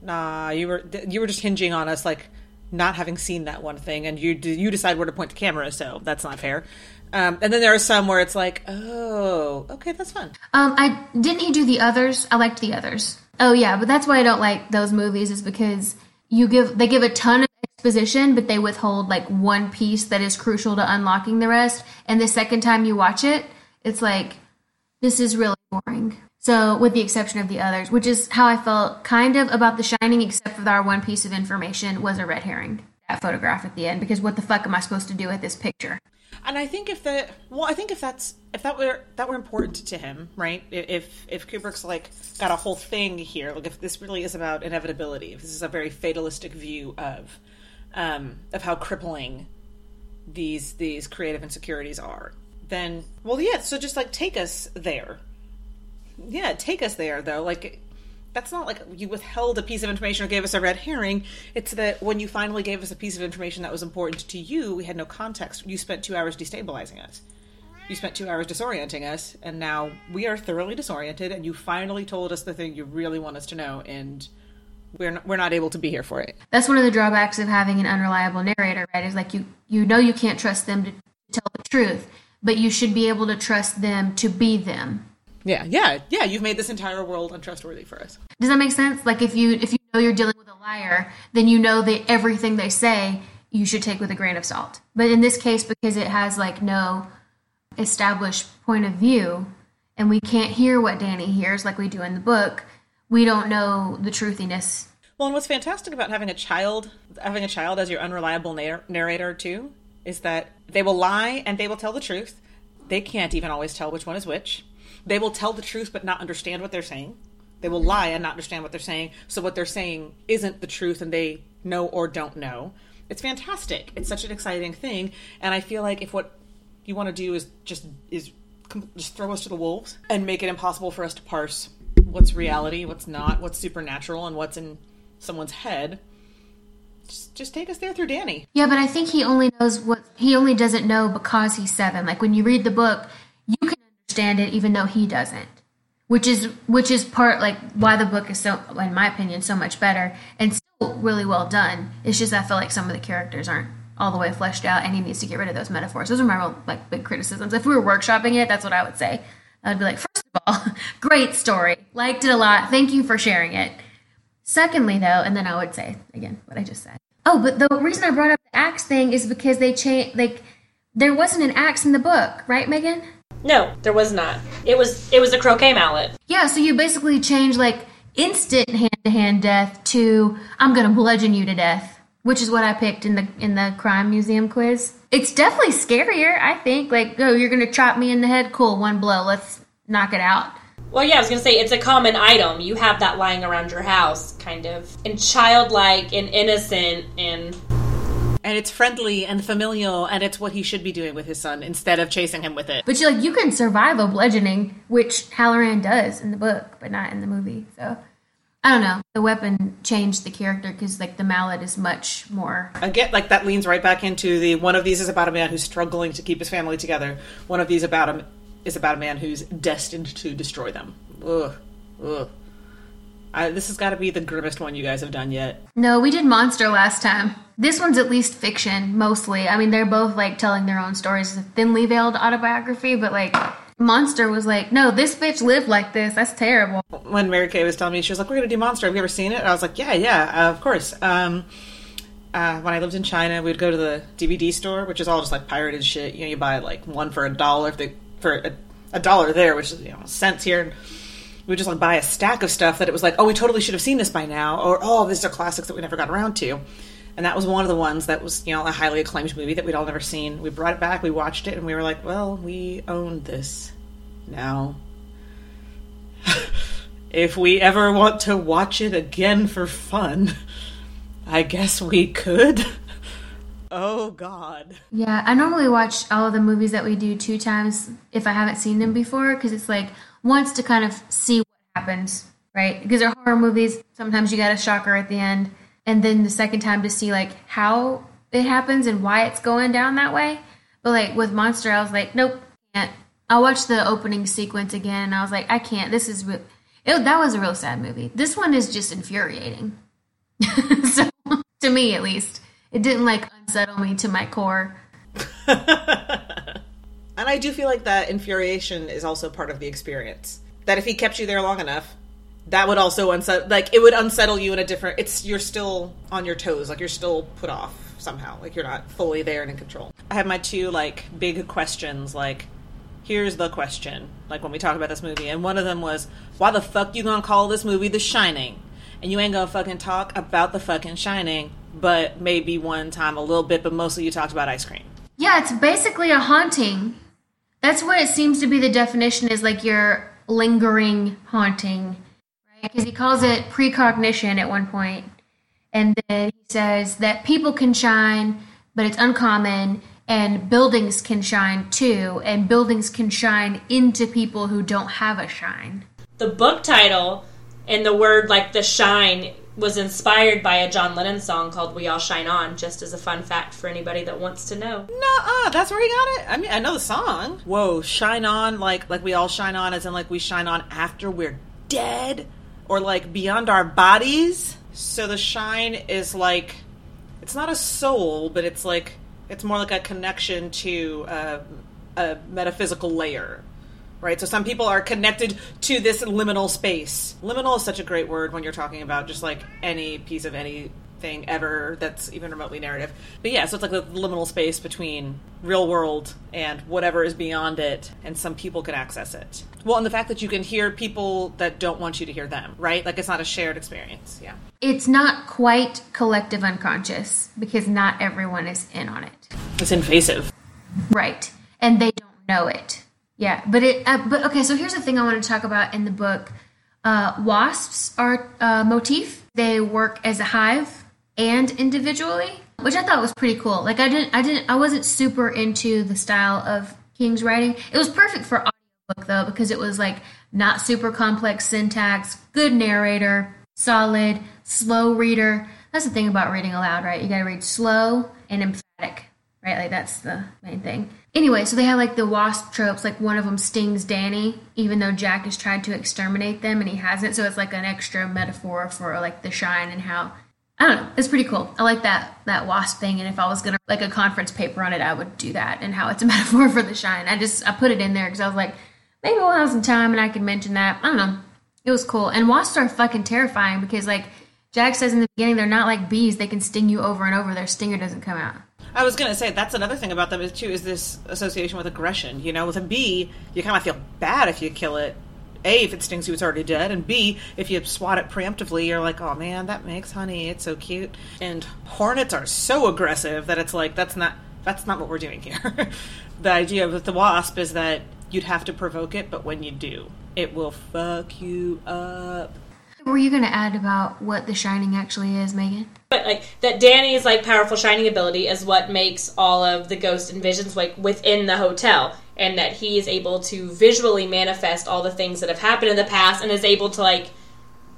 nah, you were you were just hinging on us, like not having seen that one thing, and you you decide where to point the camera, so that's not fair. Um, and then there are some where it's like, oh, okay, that's fun. Um, I didn't he do the others? I liked the others. Oh yeah, but that's why I don't like those movies is because you give they give a ton of exposition, but they withhold like one piece that is crucial to unlocking the rest. And the second time you watch it, it's like this is really boring. So, with the exception of the others, which is how I felt kind of about The Shining, except for our one piece of information was a red herring. That photograph at the end, because what the fuck am I supposed to do with this picture? And I think if the well, I think if that's if that were that were important to him, right? If if Kubrick's like got a whole thing here, like if this really is about inevitability, if this is a very fatalistic view of um, of how crippling these these creative insecurities are, then well, yeah. So just like take us there. Yeah, take us there though. Like that's not like you withheld a piece of information or gave us a red herring. It's that when you finally gave us a piece of information that was important to you, we had no context. You spent two hours destabilizing us. You spent two hours disorienting us, and now we are thoroughly disoriented. And you finally told us the thing you really want us to know, and we're not, we're not able to be here for it. That's one of the drawbacks of having an unreliable narrator, right? Is like you you know you can't trust them to tell the truth, but you should be able to trust them to be them. Yeah, yeah, yeah. You've made this entire world untrustworthy for us. Does that make sense? Like if you if you know you're dealing with a liar, then you know that everything they say you should take with a grain of salt. But in this case, because it has like no established point of view, and we can't hear what Danny hears like we do in the book, we don't know the truthiness. Well, and what's fantastic about having a child, having a child as your unreliable narr- narrator too, is that they will lie and they will tell the truth. They can't even always tell which one is which. They will tell the truth but not understand what they're saying. They will lie and not understand what they're saying. So what they're saying isn't the truth, and they know or don't know. It's fantastic. It's such an exciting thing, and I feel like if what you want to do is just is just throw us to the wolves and make it impossible for us to parse what's reality, what's not, what's supernatural, and what's in someone's head. Just, just take us there through Danny. Yeah, but I think he only knows what he only doesn't know because he's seven. Like when you read the book, you can understand it even though he doesn't. which is which is part like why the book is so, in my opinion, so much better and still really well done. It's just I feel like some of the characters aren't all the way fleshed out, and he needs to get rid of those metaphors. Those are my real like big criticisms. If we were workshopping it, that's what I would say. I would be like, first of all, great story, liked it a lot. Thank you for sharing it. Secondly, though, and then I would say again what I just said. Oh, but the reason I brought up the axe thing is because they changed. Like, there wasn't an axe in the book, right, Megan? No, there was not. It was it was a croquet mallet. Yeah, so you basically change like instant hand to hand death to I'm gonna bludgeon you to death, which is what I picked in the in the crime museum quiz. It's definitely scarier, I think. Like, oh, you're gonna chop me in the head? Cool, one blow. Let's knock it out. Well, yeah, I was gonna say it's a common item. You have that lying around your house, kind of, and childlike and innocent and and it's friendly and familial and it's what he should be doing with his son instead of chasing him with it. But you like you can survive a bludgeoning which Hallorann does in the book but not in the movie so. I don't know. The weapon changed the character because like the mallet is much more again like that leans right back into the one of these is about a man who's struggling to keep his family together. One of these about him is about a man who's destined to destroy them. Ugh. Ugh I, this has got to be the grimmest one you guys have done yet. No, we did Monster last time. This one's at least fiction, mostly. I mean, they're both like telling their own stories. It's a thinly veiled autobiography, but like Monster was like, no, this bitch lived like this. That's terrible. When Mary Kay was telling me, she was like, we're going to do Monster. Have you ever seen it? I was like, yeah, yeah, uh, of course. Um, uh, when I lived in China, we'd go to the DVD store, which is all just like pirated shit. You know, you buy like one for a dollar, if they, for a, a dollar there, which is, you know, cents here we would just like buy a stack of stuff that it was like, oh, we totally should have seen this by now, or oh, these are classics that we never got around to. And that was one of the ones that was, you know, a highly acclaimed movie that we'd all never seen. We brought it back, we watched it, and we were like, well, we own this now. if we ever want to watch it again for fun, I guess we could. oh, God. Yeah, I normally watch all of the movies that we do two times if I haven't seen them before, because it's like, wants to kind of see what happens, right? Because they're horror movies. Sometimes you got a shocker at the end, and then the second time to see like how it happens and why it's going down that way. But like with Monster, I was like, nope, can't. I watched the opening sequence again, and I was like, I can't. This is. It, that was a real sad movie. This one is just infuriating. so to me, at least, it didn't like unsettle me to my core. And I do feel like that infuriation is also part of the experience. That if he kept you there long enough, that would also unsettle like it would unsettle you in a different it's you're still on your toes, like you're still put off somehow. Like you're not fully there and in control. I have my two like big questions like here's the question like when we talk about this movie and one of them was why the fuck you gonna call this movie the shining and you ain't gonna fucking talk about the fucking shining but maybe one time a little bit but mostly you talked about ice cream yeah it's basically a haunting that's what it seems to be the definition is like your lingering haunting, right? Because he calls it precognition at one point, and then he says that people can shine, but it's uncommon, and buildings can shine too, and buildings can shine into people who don't have a shine. The book title and the word like the shine was inspired by a John Lennon song called "We All Shine On." Just as a fun fact for anybody that wants to know. No, uh, that's where he got it. I mean, I know the song. Whoa, shine on like like we all shine on, as in like we shine on after we're dead, or like beyond our bodies. So the shine is like it's not a soul, but it's like it's more like a connection to uh, a metaphysical layer right? So some people are connected to this liminal space. Liminal is such a great word when you're talking about just like any piece of anything ever that's even remotely narrative. But yeah, so it's like the liminal space between real world and whatever is beyond it, and some people can access it. Well, and the fact that you can hear people that don't want you to hear them, right? Like it's not a shared experience. Yeah. It's not quite collective unconscious because not everyone is in on it. It's invasive. Right. And they don't know it yeah, but it. Uh, but okay, so here's the thing I want to talk about in the book. Uh, wasps are a motif. They work as a hive and individually, which I thought was pretty cool. Like I didn't, I didn't, I wasn't super into the style of King's writing. It was perfect for audiobook though because it was like not super complex syntax, good narrator, solid, slow reader. That's the thing about reading aloud, right? You got to read slow and emphatic right? Like that's the main thing. Anyway, so they have like the wasp tropes. Like one of them stings Danny, even though Jack has tried to exterminate them and he hasn't. So it's like an extra metaphor for like the shine and how I don't know. It's pretty cool. I like that that wasp thing. And if I was gonna like a conference paper on it, I would do that and how it's a metaphor for the shine. I just I put it in there because I was like, maybe we'll have some time and I can mention that. I don't know. It was cool. And wasps are fucking terrifying because like Jack says in the beginning, they're not like bees. They can sting you over and over. Their stinger doesn't come out. I was gonna say that's another thing about them is too is this association with aggression. You know, with a bee, you kind of feel bad if you kill it. A, if it stings you, it's already dead, and B, if you swat it preemptively, you're like, oh man, that makes honey. It's so cute. And hornets are so aggressive that it's like that's not that's not what we're doing here. the idea with the wasp is that you'd have to provoke it, but when you do, it will fuck you up. Were you going to add about what the shining actually is, Megan? But like that Danny's like powerful shining ability is what makes all of the ghost and visions like within the hotel and that he is able to visually manifest all the things that have happened in the past and is able to like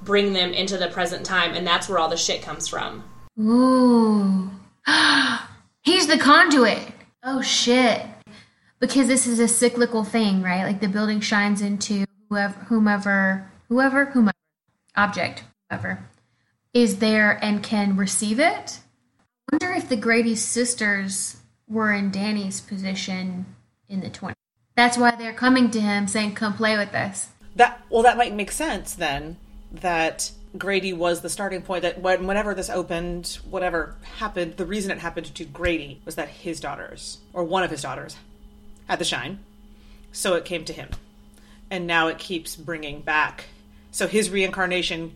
bring them into the present time and that's where all the shit comes from. Ooh. He's the conduit. Oh shit. Because this is a cyclical thing, right? Like the building shines into whoever whomever whoever whomever object, whoever is there and can receive it. I wonder if the Grady sisters were in Danny's position in the 20s. That's why they're coming to him saying, "Come play with us." That well, that might make sense then. That Grady was the starting point. That when, whenever this opened, whatever happened, the reason it happened to Grady was that his daughters, or one of his daughters, had the shine. So it came to him, and now it keeps bringing back. So his reincarnation,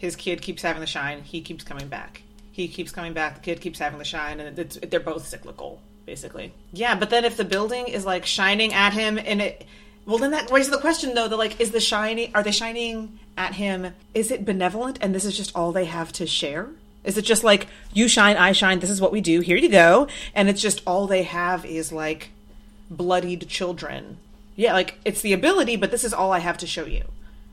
his kid keeps having the shine. He keeps coming back. He keeps coming back. The kid keeps having the shine, and they're both cyclical, basically. Yeah, but then if the building is like shining at him, and it well, then that raises the question though: that like, is the shining? Are they shining at him? Is it benevolent, and this is just all they have to share? Is it just like you shine, I shine? This is what we do. Here you go, and it's just all they have is like bloodied children. Yeah, like it's the ability, but this is all I have to show you.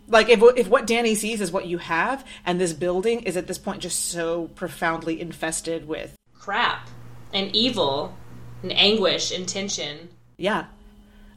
Like if if what Danny sees is what you have, and this building is at this point just so profoundly infested with Crap and evil and anguish and tension. yeah,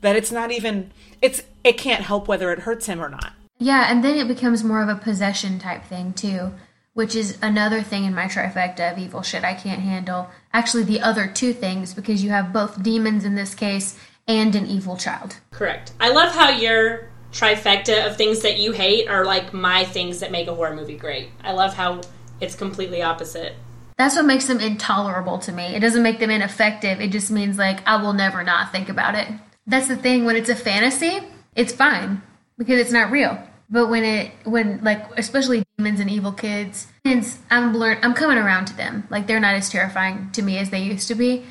that it's not even it's it can't help whether it hurts him or not. Yeah, and then it becomes more of a possession type thing too, which is another thing in my trifecta of evil shit I can't handle. Actually, the other two things because you have both demons in this case and an evil child. Correct. I love how your trifecta of things that you hate are like my things that make a horror movie great. I love how it's completely opposite. That's what makes them intolerable to me. It doesn't make them ineffective. It just means like I will never not think about it. That's the thing when it's a fantasy, it's fine because it's not real. But when it when like especially demons and evil kids, I'm learn I'm coming around to them. Like they're not as terrifying to me as they used to be.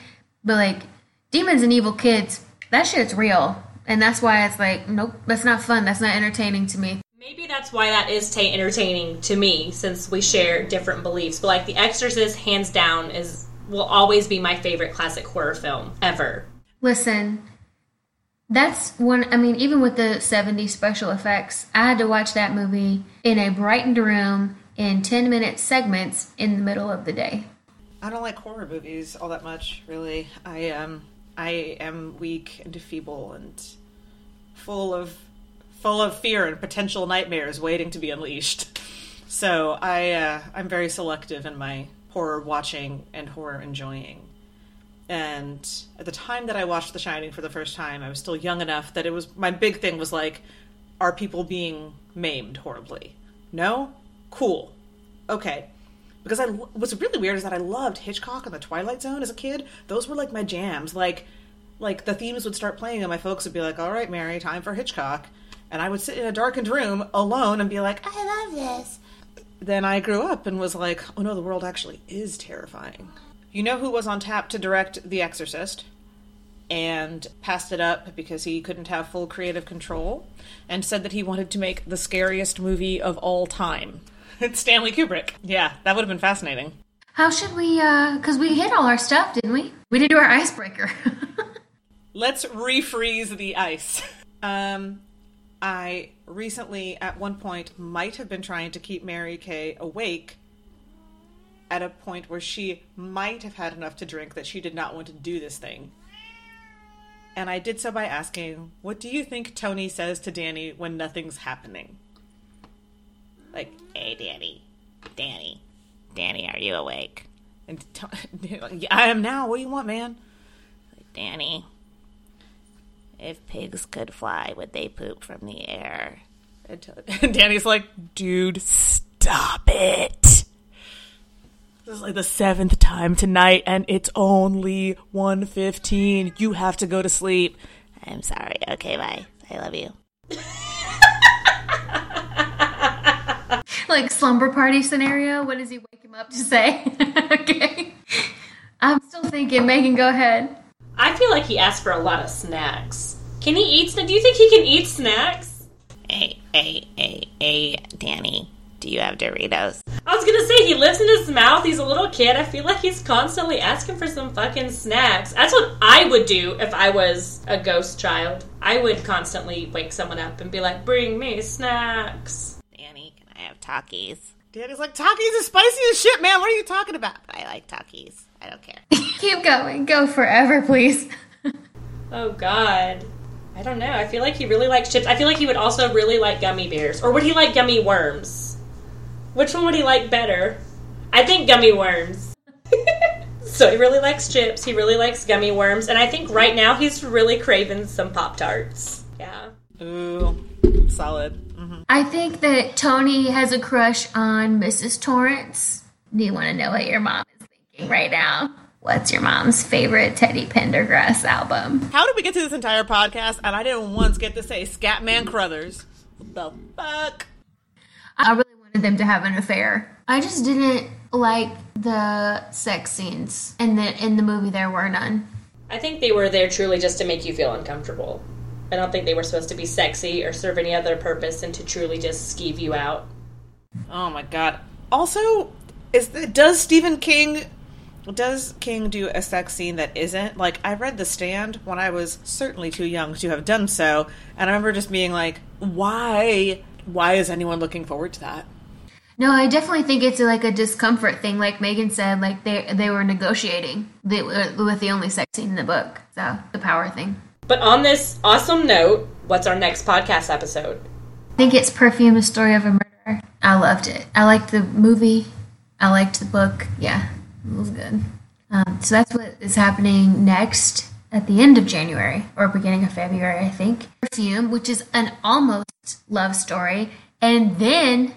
But like demons and evil kids, that shit's real. And that's why it's like, nope, that's not fun. That's not entertaining to me. Maybe that's why that is ta entertaining to me since we share different beliefs. But like The Exorcist, hands down, is will always be my favorite classic horror film ever. Listen, that's one. I mean, even with the 70s special effects, I had to watch that movie in a brightened room in 10 minute segments in the middle of the day. I don't like horror movies all that much, really. I um I am weak and feeble and full of full of fear and potential nightmares waiting to be unleashed. So I uh, I'm very selective in my horror watching and horror enjoying. And at the time that I watched The Shining for the first time, I was still young enough that it was my big thing was like, are people being maimed horribly? No, cool, okay. Because I what's really weird is that I loved Hitchcock and The Twilight Zone as a kid. Those were like my jams. Like like the themes would start playing and my folks would be like, "All right, Mary, time for Hitchcock." And I would sit in a darkened room alone and be like, "I love this." Then I grew up and was like, "Oh no, the world actually is terrifying." You know who was on tap to direct The Exorcist? And passed it up because he couldn't have full creative control and said that he wanted to make the scariest movie of all time. It's Stanley Kubrick. Yeah, that would have been fascinating. How should we, uh, because we hit all our stuff, didn't we? We didn't do our icebreaker. Let's refreeze the ice. Um, I recently, at one point, might have been trying to keep Mary Kay awake at a point where she might have had enough to drink that she did not want to do this thing. And I did so by asking, What do you think Tony says to Danny when nothing's happening? Like, Hey, Danny. Danny. Danny, are you awake? and t- I am now. What do you want, man? Danny. If pigs could fly, would they poop from the air? And, t- and Danny's like, Dude, Stop it! This is like the seventh time tonight, and it's only 1.15. You have to go to sleep. I'm sorry. Okay, bye. I love you. like slumber party scenario. What does he wake him up to say? okay. I'm still thinking. Megan, go ahead. I feel like he asked for a lot of snacks. Can he eat? sna- Do you think he can eat snacks? Hey, hey, hey, hey, Danny. Do you have Doritos? I was gonna say he lives in his mouth. He's a little kid. I feel like he's constantly asking for some fucking snacks. That's what I would do if I was a ghost child. I would constantly wake someone up and be like, "Bring me snacks." Danny, can I Takis? Danny's like, Takis is spicy as shit, man. What are you talking about? I like Takis. I don't care. Keep going. Go forever, please. Oh God. I don't know. I feel like he really likes chips. I feel like he would also really like gummy bears. Or would he like gummy worms? Which one would he like better? I think gummy worms. so he really likes chips. He really likes gummy worms. And I think right now he's really craving some Pop Tarts. Yeah. Ooh, solid. Hmm I think that Tony has a crush on Mrs. Torrance. Do you want to know what your mom is thinking right now? What's your mom's favorite Teddy Pendergrass album? How did we get to this entire podcast and I didn't once get to say Scatman Crothers? What the fuck? I really wanted them to have an affair. I just didn't like the sex scenes in the in the movie. There were none. I think they were there truly just to make you feel uncomfortable. I don't think they were supposed to be sexy or serve any other purpose than to truly just skeeve you out. Oh my god. Also, is the, does Stephen King does King do a sex scene that isn't like I read The Stand when I was certainly too young to have done so, and I remember just being like, why why is anyone looking forward to that? No, I definitely think it's like a discomfort thing. Like Megan said, like they they were negotiating the, with the only sex scene in the book. So the power thing. But on this awesome note, what's our next podcast episode? I think it's Perfume: A Story of a Murder. I loved it. I liked the movie. I liked the book. Yeah, it was good. Um, so that's what is happening next at the end of January or beginning of February, I think. Perfume, which is an almost love story, and then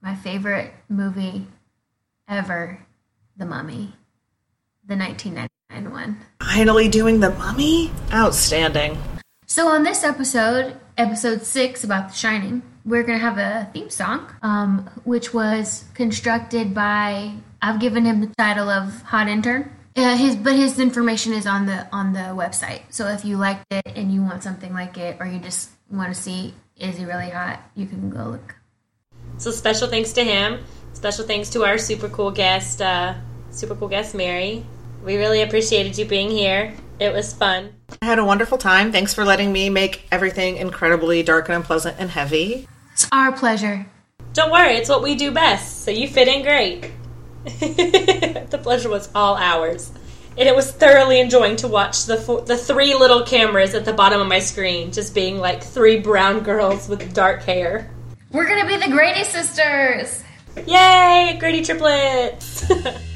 my favorite movie ever, The Mummy, the 1999 one. Finally doing the mummy? Outstanding. So on this episode, episode six about The Shining, we're gonna have a theme song, um, which was constructed by. I've given him the title of Hot Intern. Uh, his but his information is on the on the website. So if you liked it and you want something like it, or you just want to see is he really hot, you can go look. So special thanks to him. Special thanks to our super cool guest, uh, super cool guest Mary. We really appreciated you being here. It was fun. I had a wonderful time. Thanks for letting me make everything incredibly dark and unpleasant and heavy. It's our pleasure. Don't worry, it's what we do best. So you fit in great. the pleasure was all ours. And it was thoroughly enjoying to watch the four, the three little cameras at the bottom of my screen just being like three brown girls with dark hair. We're gonna be the Grady sisters. Yay, Grady triplets!